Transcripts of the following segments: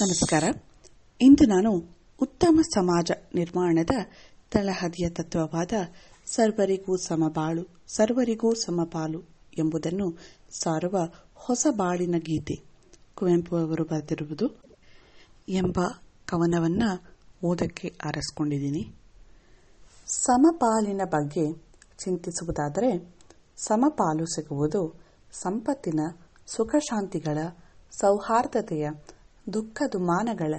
ನಮಸ್ಕಾರ. ಇಂದು ನಾನು ಉತ್ತಮ ಸಮಾಜ ನಿರ್ಮಾಣದ ತಳಹದಿಯ ತತ್ವವಾದ ಸರ್ವರಿಗೂ ಸಮಬಾಳು, ಸರ್ವರಿಗೂ ಸಮಪಾಲು ಎಂಬುದನ್ನು ಸಾರುವ ಹೊಸ ಬಾಳಿನ ಗೀತೆ ಕುವೆಂಪು ಅವರು ಬರೆದಿರುವುದು. ಎಂಬ ಕವನವನ್ನ ಓದಕ್ಕೆ ಆರಿಸಿಕೊಂಡಿದ್ದೀನಿ. ಸಮಪಾಲಿನ ಬಗ್ಗೆ ಚಿಂತಿಸುವುದಾದರೆ ಸಮಪಾಲು ಸಿಗುವುದು ಸಂಪತ್ತಿನ ಸುಖ ಶಾಂತಿಗಳ ಸೌಹಾರ್ದತೆಯ ದುಃಖ ದುಮಾನಗಳ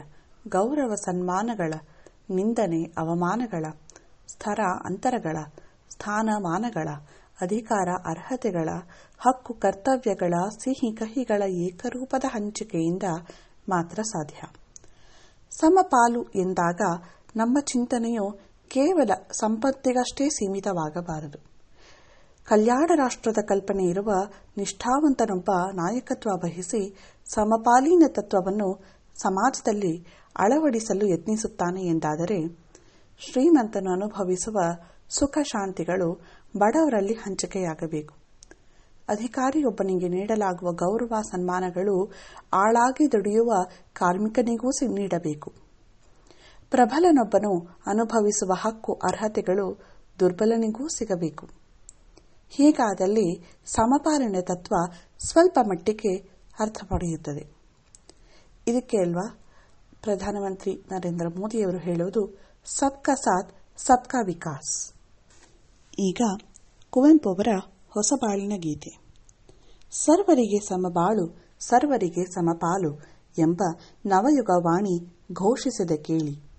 ಗೌರವ ಸನ್ಮಾನಗಳ, ನಿಂದನೆ ಅವಮಾನಗಳ, ಸ್ಥರ ಅಂತರಗಳ, ಸ್ಥಾನಮಾನಗಳ, ಅಧಿಕಾರ ಅರ್ಹತೆಗಳ, ಹಕ್ಕು ಕರ್ತವ್ಯಗಳ, ಸಿಹಿ ಕಹಿಗಳ ಏಕರೂಪದ ಹಂಚಿಕೆಯಿಂದ ಮಾತ್ರ ಸಾಧ್ಯ. ಸಮಪಾಲು ಎಂದಾಗ ನಮ್ಮ ಚಿಂತನೆಯು ಕೇವಲ ಸಂಪತ್ತಿಗಷ್ಟೇ ಸೀಮಿತವಾಗಬಾರದು. ಕಲ್ಯಾಣ ರಾಷ್ಟ್ರದ ಕಲ್ಪನೆ ಇರುವ ನಿಷ್ಠಾವಂತನೊಬ್ಬ ನಾಯಕತ್ವ ವಹಿಸಿ ಸಮಪಾಲೀನ ತತ್ವವನ್ನು ಸಮಾಜದಲ್ಲಿ ಅಳವಡಿಸಲು ಯತ್ನಿಸುತ್ತಾನೆ ಎಂದಾದರೆ ಶ್ರೀಮಂತನು ಅನುಭವಿಸುವ ಸುಖ ಶಾಂತಿಗಳು ಬಡವರಲ್ಲಿ ಹಂಚಿಕೆಯಾಗಬೇಕು. ಅಧಿಕಾರಿಯೊಬ್ಬನಿಗೆ ನೀಡಲಾಗುವ ಗೌರವ ಸನ್ಮಾನಗಳು ಆಳಾಗಿ ದುಡಿಯುವ ಕಾರ್ಮಿಕನಿಗೂ ನೀಡಬೇಕು. ಪ್ರಬಲನೊಬ್ಬನು ಅನುಭವಿಸುವ ಹಕ್ಕು, ಅರ್ಹತೆಗಳು ದುರ್ಬಲನಿಗೂ ಸಿಗಬೇಕು. ಹೀಗಾದಲ್ಲಿ ಸಮಪಾಲನೆ ತತ್ವ ಸ್ವಲ್ಪ ಮಟ್ಟಿಗೆ ಅರ್ಥ ಪಡೆಯುತ್ತದೆ. ಇದಕ್ಕೆ ಅಲ್ವಾ? ಪ್ರಧಾನಮಂತ್ರಿ ನರೇಂದ್ರ ಮೋದಿಯವರು ಹೇಳುವುದು, ಸಬ್ಕಾ ಸಾಥ್, ಸಬ್ಕಾ ವಿಕಾಸ್. ಈಗ ಕುವೆಂಪು ಅವರ ಹೊಸ ಬಾಳಿನ ಗೀತೆ. ಸರ್ವರಿಗೆ ಸಮಬಾಳು ಸರ್ವರಿಗೆ ಸಮಪಾಲು ಎಂಬ ನವಯುಗ ವಾಣಿ ಘೋಷಿಸಿದ ಕೇಳಿ.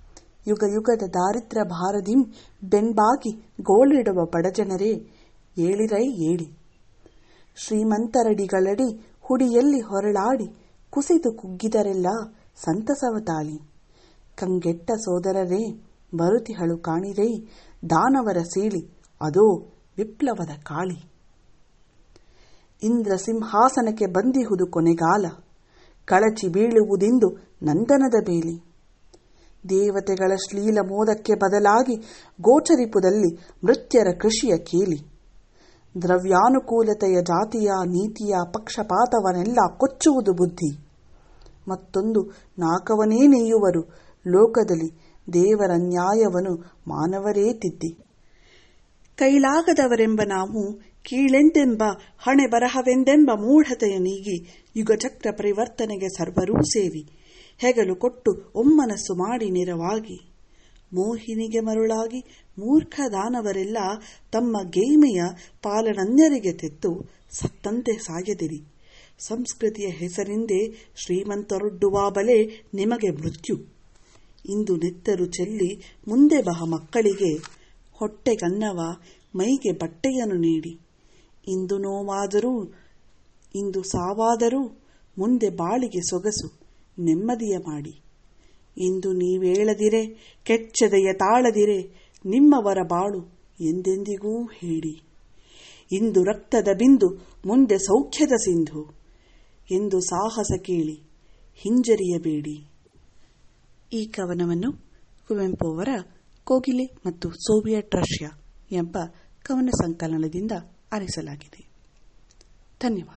ಯುಗ ಯುಗದ ದಾರಿದ್ರ್ಯ ಭಾರದಿಂ ಬೆನ್ಬಾಗಿ ಗೋಳಿಡುವ ಬಡಜನರೇ ಏಳಿರೈ ಏಳಿ. ಶ್ರೀಮಂತರಡಿಗಳಡಿ ಹುಡಿಯಲ್ಲಿ ಹೊರಳಾಡಿ ಕುಸಿದು ಕುಗ್ಗಿದರೆಲ್ಲ ಸಂತಸವ ತಾಳಿ ಕಂಗೆಟ್ಟ ಸೋದರರೇ ಬರುತಿಹಳು ಕಾಣಿರೈ, ದಾನವರ ಸೀಳಿ, ಅದೋ ವಿಪ್ಲವದ ಕಾಳಿ. ಇಂದ್ರ ಸಿಂಹಾಸನಕ್ಕೆ ಬಂದಿಹುದು ಕೊನೆಗಾಲ, ಕಳಚಿ ಬೀಳುವುದೆಂದು ನಂದನದ ಬೇಲಿ. ದೇವತೆಗಳ ಶ್ಲೀಲ ಮೋದಕ್ಕೆ ಬದಲಾಗಿ ಗೋಚರಿಪುದಲ್ಲಿ ಮೃತ್ಯರ ಕೃಷಿಯ ಕೇಲಿ. ದ್ರವ್ಯಾನುಕೂಲತೆಯ ಜಾತಿಯ, ನೀತಿಯ, ಪಕ್ಷಪಾತವನ್ನೆಲ್ಲ ಕೊಚ್ಚುವುದು ಬುದ್ಧಿ. ಮತ್ತೊಂದು, ನಾಕವನೇ ನೆಯ್ಯುವರು ಲೋಕದಲ್ಲಿ ದೇವರ ನ್ಯಾಯವನ್ನು ಮಾನವರೇ ತಿದ್ದಿ. ಕೈಲಾಗದವರೆಂಬ ನಾವು ಕೀಳೆಂದೆಂಬ ಹಣೆ ಬರಹವೆಂದೆಂಬ ಮೂಢತೆಯ ನೀಗಿ ಯುಗಚಕ್ರ ಪರಿವರ್ತನೆಗೆ ಸರ್ವರೂ ಸೇವಿ. ಹೆಗಲು ಕೊಟ್ಟು ಒಮ್ಮನಸ್ಸು ಮಾಡಿ ನೆರವಾಗಿ. ಮೋಹಿನಿಗೆ ಮರುಳಾಗಿ ಮೂರ್ಖ ದಾನವರೆಲ್ಲ ತಮ್ಮ ಗೇಮೆಯ ಪಾಲನನ್ಯರಿಗೆ ತೆತ್ತು ಸತ್ತಂತೆ ಸಾಯದಿರಿ. ಸಂಸ್ಕೃತಿಯ ಹೆಸರಿಂದೇ ಶ್ರೀಮಂತರೊಡ್ಡುವ ಬಲೆ ನಿಮಗೆ ಮೃತ್ಯು. ಇಂದು ನೆತ್ತರು ಚೆಲ್ಲಿ ಮುಂದೆ ಬಹ ಮಕ್ಕಳಿಗೆ ಹೊಟ್ಟೆಗನ್ನವ ಮೈಗೆ ಬಟ್ಟೆಯನ್ನು ನೀಡಿ. ಇಂದು ನೋವಾದರೂ, ಇಂದು ಸಾವಾದರೂ ಮುಂದೆ ಬಾಳಿಗೆ ಸೊಗಸು ನೆಮ್ಮದಿಯ ಮಾಡಿ. ಇಂದು ನೀವೇಳದಿರೆ, ಕೆಚ್ಚದೆಯ ತಾಳದಿರೆ ನಿಮ್ಮವರ ಬಾಳು ಎಂದೆಂದಿಗೂ ಹೇಳಿ. ಇಂದು ರಕ್ತದ ಬಿಂದು, ಮುಂದೆ ಸೌಖ್ಯದ ಸಿಂಧು ಎಂದು ಸಾಹಸ ಕೇಳಿ ಹಿಂಜರಿಯಬೇಡಿ. ಈ ಕವನವನ್ನು ಕುವೆಂಪು ಅವರ ಕೋಗಿಲೆ ಮತ್ತು ಸೋವಿಯಟ್ ರಷ್ಯಾ ಎಂಬ ಕವನ ಸಂಕಲನದಿಂದ ಆರಿಸಲಾಗಿದೆ. ಧನ್ಯವಾದ.